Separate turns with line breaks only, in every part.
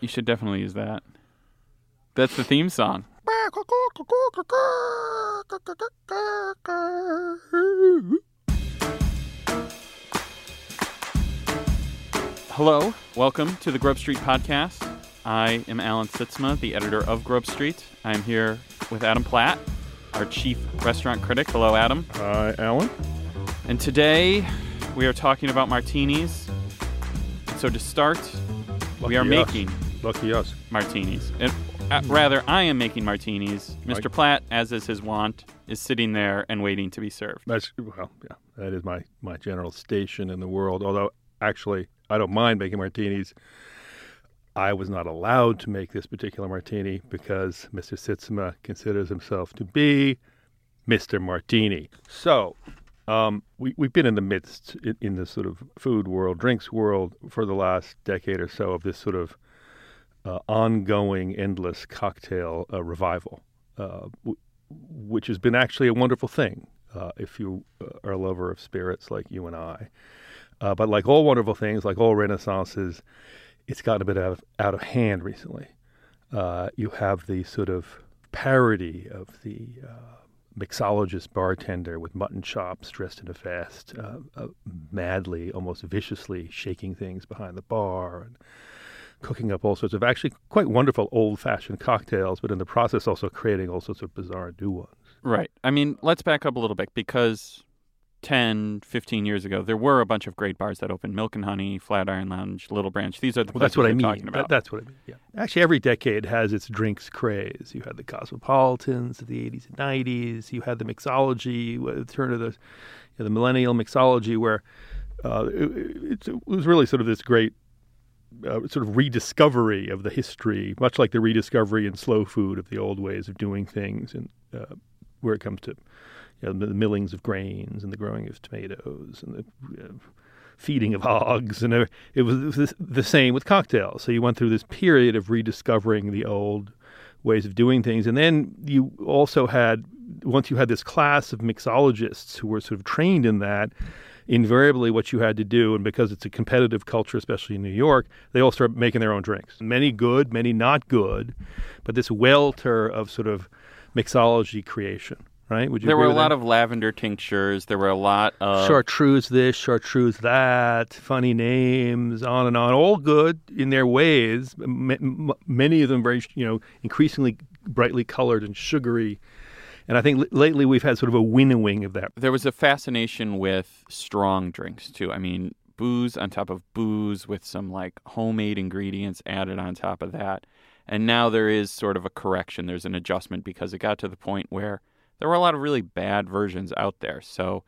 You should definitely use that. That's the theme song. Hello, welcome to the Grub Street podcast. I am Alan Sytsma, the editor of Grub Street. I'm here with Adam Platt, our chief restaurant critic. Hello, Adam.
Hi, Alan.
And today we are talking about martinis. So to start, we are
us.
making
Lucky us.
martinis. And, uh, rather, I am making martinis. Mr.
Right.
Platt, as is his wont, is sitting there and waiting to be served.
That's well, yeah. That is my my general station in the world. Although, actually, I don't mind making martinis. I was not allowed to make this particular martini because Mr. Sytsma considers himself to be Mr. Martini. So, um, we, we've been in the midst in, in this sort of food world, drinks world for the last decade or so of this sort of uh, ongoing, endless cocktail uh, revival, uh, w- which has been actually a wonderful thing uh, if you uh, are a lover of spirits like you and I. Uh, but like all wonderful things, like all renaissances, it's gotten a bit out of, out of hand recently. You have the sort of parody of the mixologist bartender with mutton chops dressed in a vest, uh, uh, madly, almost viciously shaking things behind the bar and cooking up all sorts of actually quite wonderful old fashioned cocktails, but in the process also creating all sorts of bizarre new ones.
Right. I mean, let's back up a little bit because 10, 15 years ago, there were a bunch of great bars that opened Milk and Honey, Flatiron Lounge, Little Branch. These are the
Well, that's what I mean. That-
about.
that's what I mean. Yeah. Actually, every decade has its drinks craze. You had the Cosmopolitans of the 80s and 90s. You had the mixology, the turn of the, you know, the millennial mixology, where uh, it, it was really sort of this great uh, sort of rediscovery of the history, much like the rediscovery in slow food of the old ways of doing things, and uh, where it comes to you know, the millings of grains and the growing of tomatoes and the feeding of hogs, and it was, the same with cocktails. So you went through this period of rediscovering the old ways of doing things, and then you also had once you had this class of mixologists who were sort of trained in that. Invariably, what you had to do, and because it's a competitive culture, especially in New York, they all start making their own drinks. Many good, many not good, but this welter of sort of mixology creation, right? Would you
there
agree
were a
with
lot
that?
of lavender tinctures. There were a lot of.
chartreuse this, chartreuse that, funny names, on and on, all good in their ways. M- m- many of them very, you know, increasingly brightly colored and sugary. And I think l- lately we've had sort of a winnowing of that.
There was a fascination with strong drinks, too. I mean, booze on top of booze with some like homemade ingredients added on top of that. And now there is sort of a correction. There's an adjustment because it got to the point where there were a lot of really bad versions out there. So,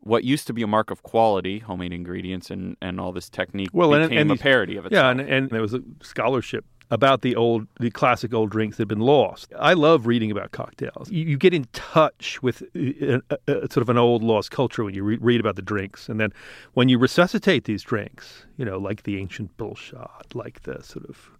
what used to be a mark of quality, homemade ingredients and, and all this technique,
Well, and-
became
and
a
these-
parody of itself.
Yeah, and, and there was a scholarship about the old, the classic old drinks that had been lost. I love reading about cocktails. You, you get in touch with a, a, a, sort of an old lost culture when you re- read about the drinks, and then when you resuscitate these drinks, you know, like the ancient bullshot, like the sort of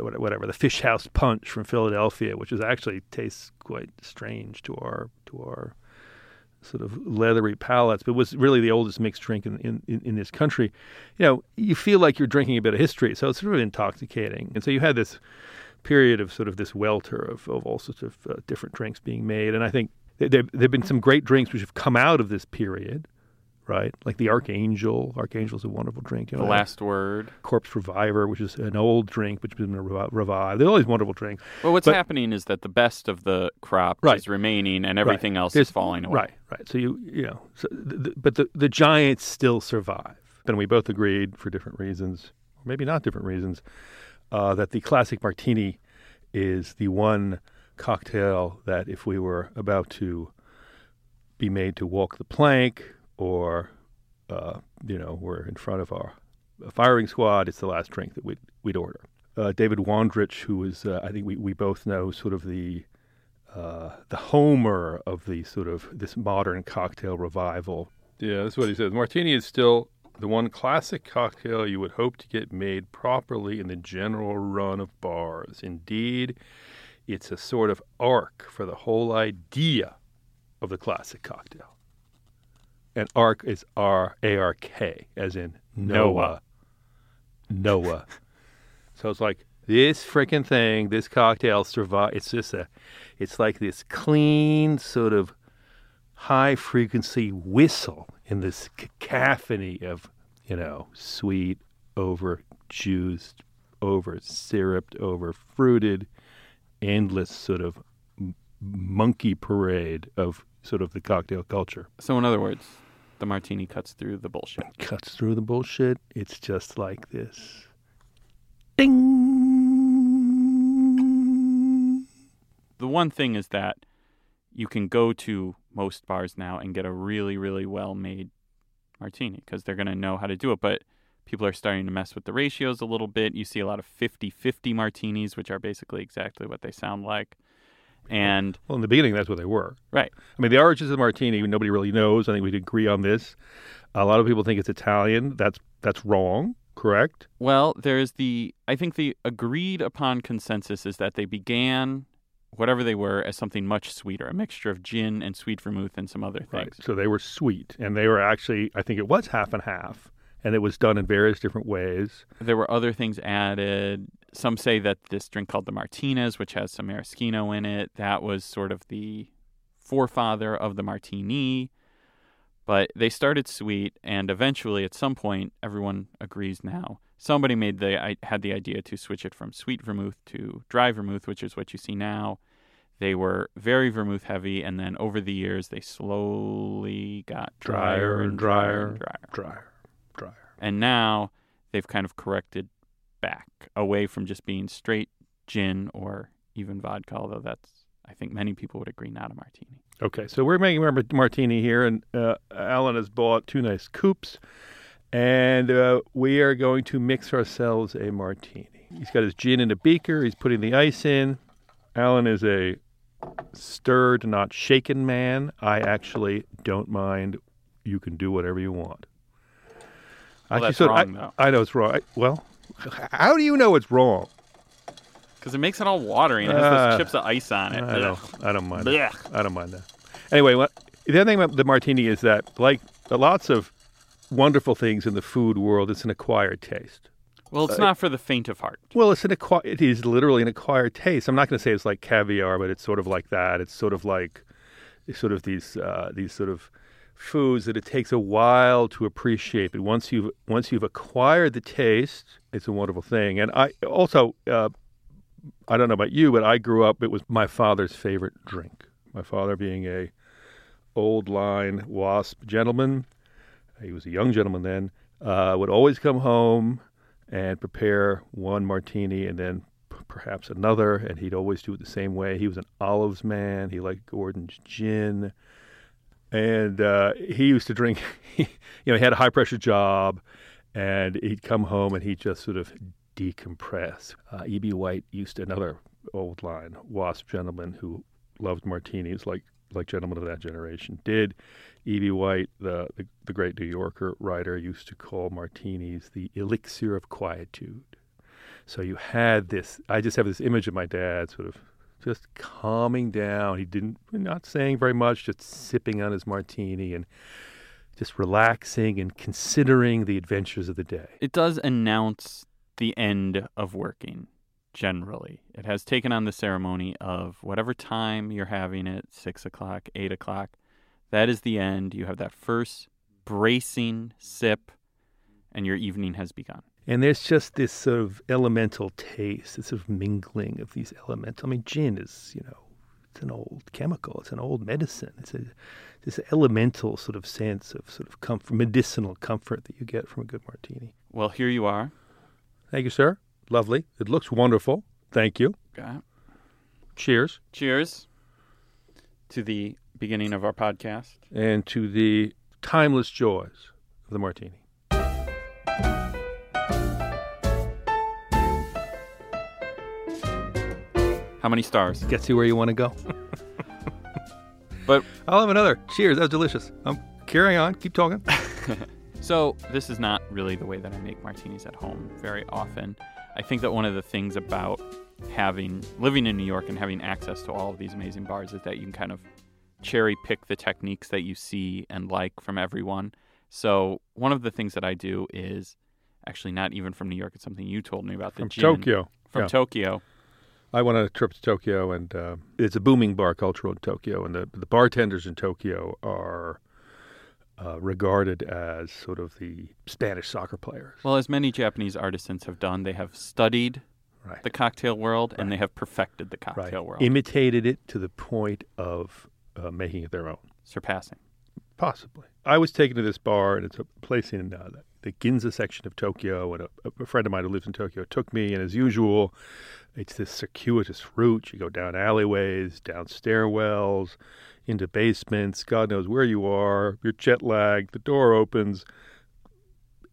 whatever the fish house punch from Philadelphia, which is actually tastes quite strange to our to our sort of leathery palates, but was really the oldest mixed drink in, in, in, this country. You know, you feel like you're drinking a bit of history, so it's sort of intoxicating. And so you had this period of sort of this welter of, of all sorts of uh, different drinks being made. And I think there there have been some great drinks which have come out of this period, right? Like the Archangel. Archangel is a wonderful drink. You know, the
last word.
Corpse Reviver, which is an old drink which has been revi- revived. They're all these wonderful drinks.
Well, what's
But-
happening is that the best of the crop
Right.
is remaining and everything else
There's-
is falling away.
Right, right. So you, you know, so the, but the, the giants still survive. And we both agreed for different reasons, or maybe not different reasons, uh, that the classic martini is the one cocktail that if we were about to be made to walk the plank or, uh, you know, we're in front of our firing squad, it's the last drink that we'd, we'd order. Uh, David Wondrich, who is, uh, I think we, we both know, sort of the uh, the Homer of the sort of this modern cocktail revival. Yeah, that's what he says. Martini is still the one classic cocktail you would hope to get made properly in the general run of bars. Indeed, it's a sort of arc for the whole idea of the classic cocktail. And ark is R A R K, as in Noah. Noah. so it's like this freaking thing, this cocktail survive. It's just a, it's like this clean sort of high frequency whistle in this cacophony of, you know, sweet, over juiced, over syruped, over fruited, endless sort of m- monkey parade of sort of the cocktail culture.
So, in other words, the martini cuts through the bullshit.
Cuts through the bullshit. It's just like this. Ding.
The one thing is that you can go to most bars now and get a really, really well made martini because they're going to know how to do it. But people are starting to mess with the ratios a little bit. You see a lot of 50 50 martinis, which are basically exactly what they sound like. And
Well, in the beginning, that's what they were.
right,
I mean, the origins of martini, nobody really knows. I think we'd agree on this. A lot of people think it's Italian. That's that's wrong. Correct.
Well, there's the I think the agreed upon consensus is that they began whatever they were as something much sweeter, a mixture of gin and sweet vermouth and some other things.
Right. So they were sweet, and they were actually, I think it was half and half, and it was done in various different ways.
There were other things added. Some say that this drink called the Martinez, which has some maraschino in it, that was sort of the forefather of the martini. But they started sweet, and eventually, at some point, everyone agrees now. Somebody made the I had the idea to switch it from sweet vermouth to dry vermouth, which is what you see now. They were very vermouth heavy, and then over the years, they slowly got drier, and drier and drier.
Drier, drier.
And now they've kind of corrected back away from just being straight gin or even vodka, although that's, I think many people would agree, not a martini.
Okay, so we're making our martini here, and uh, Alan has bought two nice coupes, and uh, we are going to mix ourselves a martini. He's got his gin in a beaker. He's putting the ice in. Alan is a stirred, not shaken man. I actually don't mind. You can do whatever you want.
Well,
Actually,
that's
so
wrong,
I. I know it's wrong. I, well, how do you know it's wrong?
Because it makes it all watery and it has
Uh,
those chips of ice on it.
I don't. I don't mind.
Blech.
That. I don't mind that. Anyway, what, the other thing about the martini is that, like lots of wonderful things in the food world, it's an acquired taste.
Well, it's not for the faint of heart.
Well, it's an acqui- It is literally an acquired taste. I'm not going to say it's like caviar, but it's sort of like that. It's sort of like, sort of these uh, these sort of foods that it takes a while to appreciate. But once you've once you've acquired the taste, it's a wonderful thing. And I also, uh, I don't know about you, but I grew up. It was my father's favorite drink. My father being a old line wasp gentleman, he was a young gentleman then. Uh, would always come home and prepare one martini and then p- perhaps another, and he'd always do it the same way. He was an olives man. He liked Gordon's gin, and uh, he used to drink. you know, he had a high pressure job, and he'd come home and he'd just sort of decompress. Uh, E.B. White used another old line wasp gentleman who loved martinis like like gentlemen of that generation did. E.B. White, the, the the great New Yorker writer, used to call martinis the elixir of quietude. So you had this. I just have this image of my dad, sort of just calming down. He didn't, not saying very much, just sipping on his martini and just relaxing and considering the adventures of the day.
It does announce the end of working, generally. It has taken on the ceremony of whatever time you're having it, six o'clock, eight o'clock. That is the end. You have that first bracing sip, and your evening has begun.
And there's just this sort of elemental taste, this sort of mingling of these elements. I mean, gin is, you know, it's an old chemical, it's an old medicine. It's a this elemental sort of sense of sort of comfort, medicinal comfort that you get from a good martini.
Well, here you are.
Thank you, sir. Lovely. It looks wonderful. Thank you.
It.
Cheers.
Cheers to the beginning of our podcast.
And to the timeless joys of the martini.
How many stars?
Gets you where you want to go.
But
I'll have another. Cheers. That was delicious. Um, I'm carrying on. Keep talking.
So, this is not really the way that I make martinis at home very often. I think that one of the things about having living in New York and having access to all of these amazing bars is that you can kind of cherry pick the techniques that you see and like from everyone. So one of the things that I do is actually not even from New York. It's something you told me about the
From
gin
Tokyo.
From
yeah.
Tokyo.
I went on a trip to Tokyo, and uh, it's a booming bar culture in Tokyo, and the the bartenders in Tokyo are uh, regarded as sort of the Spanish soccer players.
Well, as many Japanese artisans have done, they have studied
Right.
the cocktail world and they have perfected the
right.
cocktail world,
Imitated it to the point of uh, making it their own.
surpassing.
Possibly. I was taken to this bar, and it's a place in uh, the Ginza section of Tokyo. And a, a friend of mine who lives in Tokyo took me, and as usual, it's this circuitous route. You go down alleyways, down stairwells, into basements. God knows where you are. You're jet lagged. The door opens.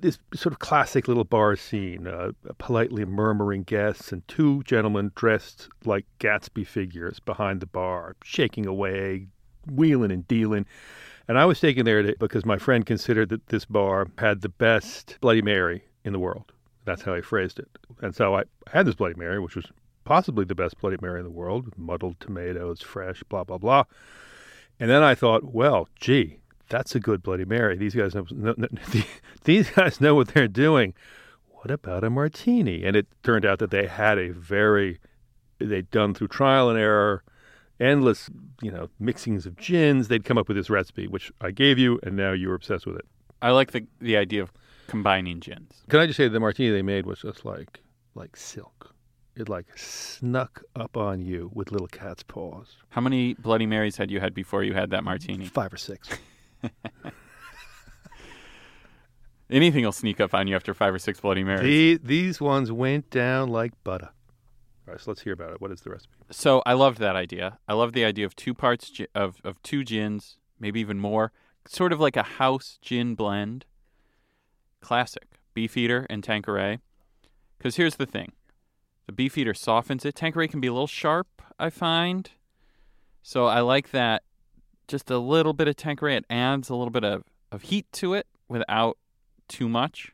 This sort of classic little bar scene, uh, politely murmuring guests, and two gentlemen dressed like Gatsby figures behind the bar, shaking away, wheeling and dealing. And I was taken there because my friend considered that this bar had the best Bloody Mary in the world. That's how he phrased it. And so I had this Bloody Mary, which was possibly the best Bloody Mary in the world, muddled tomatoes, fresh, blah, blah, blah. And then I thought, well, gee, that's a good Bloody Mary. These guys know, no, no, these guys know what they're doing. What about a martini? And it turned out that they had a very, they'd done through trial and error, endless, you know, mixings of gins. They'd come up with this recipe, which I gave you, and now you're obsessed with it.
I like the the idea of combining gins.
Can I just say the martini they made was just like like silk. It like snuck up on you with little cat's paws.
How many Bloody Marys had you had before you had that martini?
Five or six.
Anything will sneak up on you after five or six Bloody Marys.
The, these ones went down like butter. All right, so let's hear about it. What is the recipe?
So I loved that idea. I love the idea of two parts gi- of of two gins, maybe even more, sort of like a house gin blend. Classic Beefeater and Tanqueray. Because here's the thing, the Beefeater softens it. Tanqueray can be a little sharp, I find. So I like that. Just a little bit of Tanqueray. It adds a little bit of, of heat to it without too much.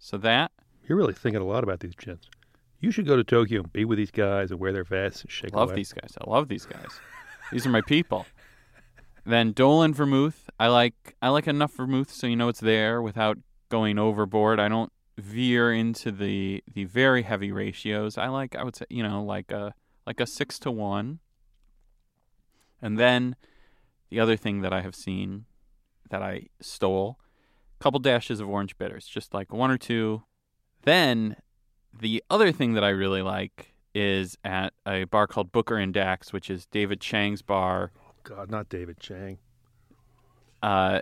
So that
You're really thinking a lot about these gins. You should go to Tokyo and be with these guys and wear their vests and shake I
love
away.
these guys. I love these guys. these are my people. Then Dolin vermouth. I like I like enough vermouth so you know it's there without going overboard. I don't veer into the the very heavy ratios. I like I would say you know like a like a six to one. And then the other thing that I have seen that I stole, a couple dashes of orange bitters, just like one or two. Then the other thing that I really like is at a bar called Booker and Dax, which is David Chang's bar.
Oh God, not David Chang.
Uh,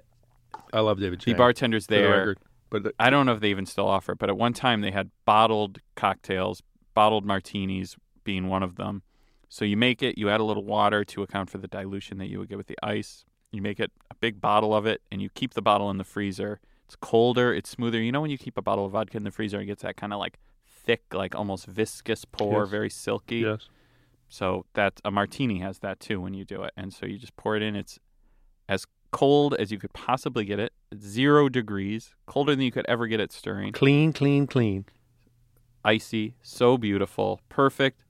I love David Chang.
the bartender's
for the
there.
record. But the,
I don't know if they even still offer it, but at one time they had bottled cocktails, bottled martinis being one of them. So you make it, you add a little water to account for the dilution that you would get with the ice. You make it a big bottle of it, and you keep the bottle in the freezer. It's colder, it's smoother. You know when you keep a bottle of vodka in the freezer, it gets that kind of like thick, like almost viscous pour,
Yes.
very silky.
yes.
So that a martini has that too when you do it, and so you just pour it in. It's as cold as you could possibly get it. It's zero degrees, colder than you could ever get it stirring.
Clean, clean, clean.
Icy, so beautiful, perfect.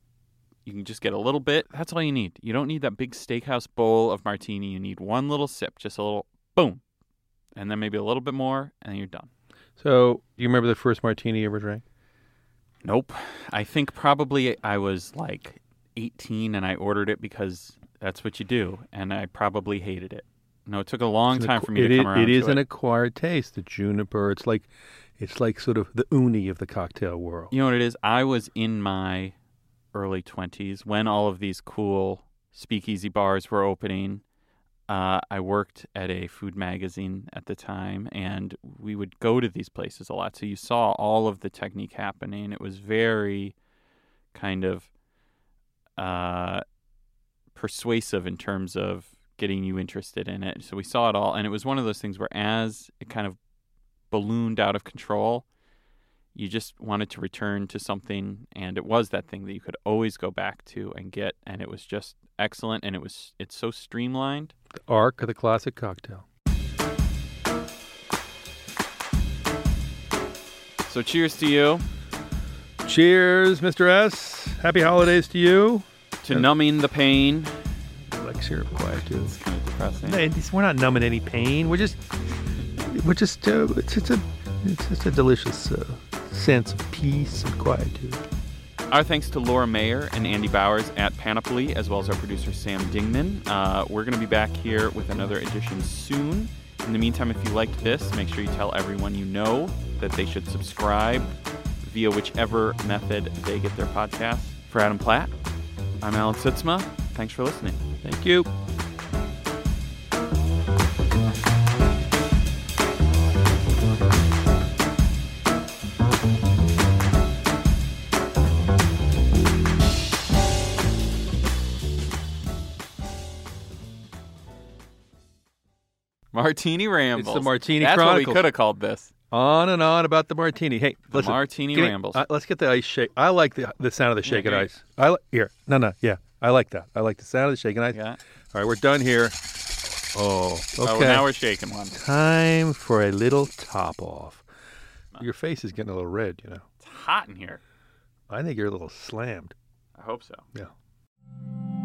You can just get a little bit. That's all you need. You don't need that big steakhouse bowl of martini. You need one little sip, just a little boom, and then maybe a little bit more, and you're done.
So, do you remember the first martini you ever drank?
Nope. I think probably I was like 18 and I ordered it because that's what you do, and I probably hated it. No, it took a long time for me
it
to
is-
come around
It is an
it.
acquired taste. The juniper. It's like, it's like sort of the uni of the cocktail world.
You know what it is? I was in my early 20s when all of these cool speakeasy bars were opening. Uh, I worked at a food magazine at the time, and we would go to these places a lot. So you saw all of the technique happening. It was very kind of uh, persuasive in terms of getting you interested in it. So we saw it all, and it was one of those things where as it kind of ballooned out of control, you just wanted to return to something and it was that thing that you could always go back to and get and it was just excellent and it was it's so streamlined
The arc of the classic cocktail.
so cheers to you
Cheers, Mr. S. Happy holidays to you.
to numbing the pain
like syrup quiet too.
it's kind of depressing.
We're not numbing any pain. We're just, we're just, uh, it's just a, it's just a delicious uh, sense of peace and quietude.
Our thanks to Laura Mayer and Andy Bowers at Panoply, as well as our producer Sam Dingman. Uh, we're going to be back here with another edition soon. In the meantime, if you liked this, make sure you tell everyone you know that they should subscribe via whichever method they get their podcast. For Adam Platt, I'm Alan Sytsma. Thanks for listening.
Thank you.
Martini Rambles.
It's the Martini
That's what we could have called this.
On and on about the martini. Hey,
The
listen,
Martini
me-
Rambles.
uh, let's get the ice shake. I like the the sound of the shaken
here.
ice. I li- here. No, no, yeah. I like that. I like the sound of the shaken ice.
Yeah.
All right, we're done here. Oh, okay.
Oh, now we're shaking one.
Time for a little top off. Your face is getting a little red, you know.
It's hot in here.
I think you're a little slammed.
I hope so.
Yeah.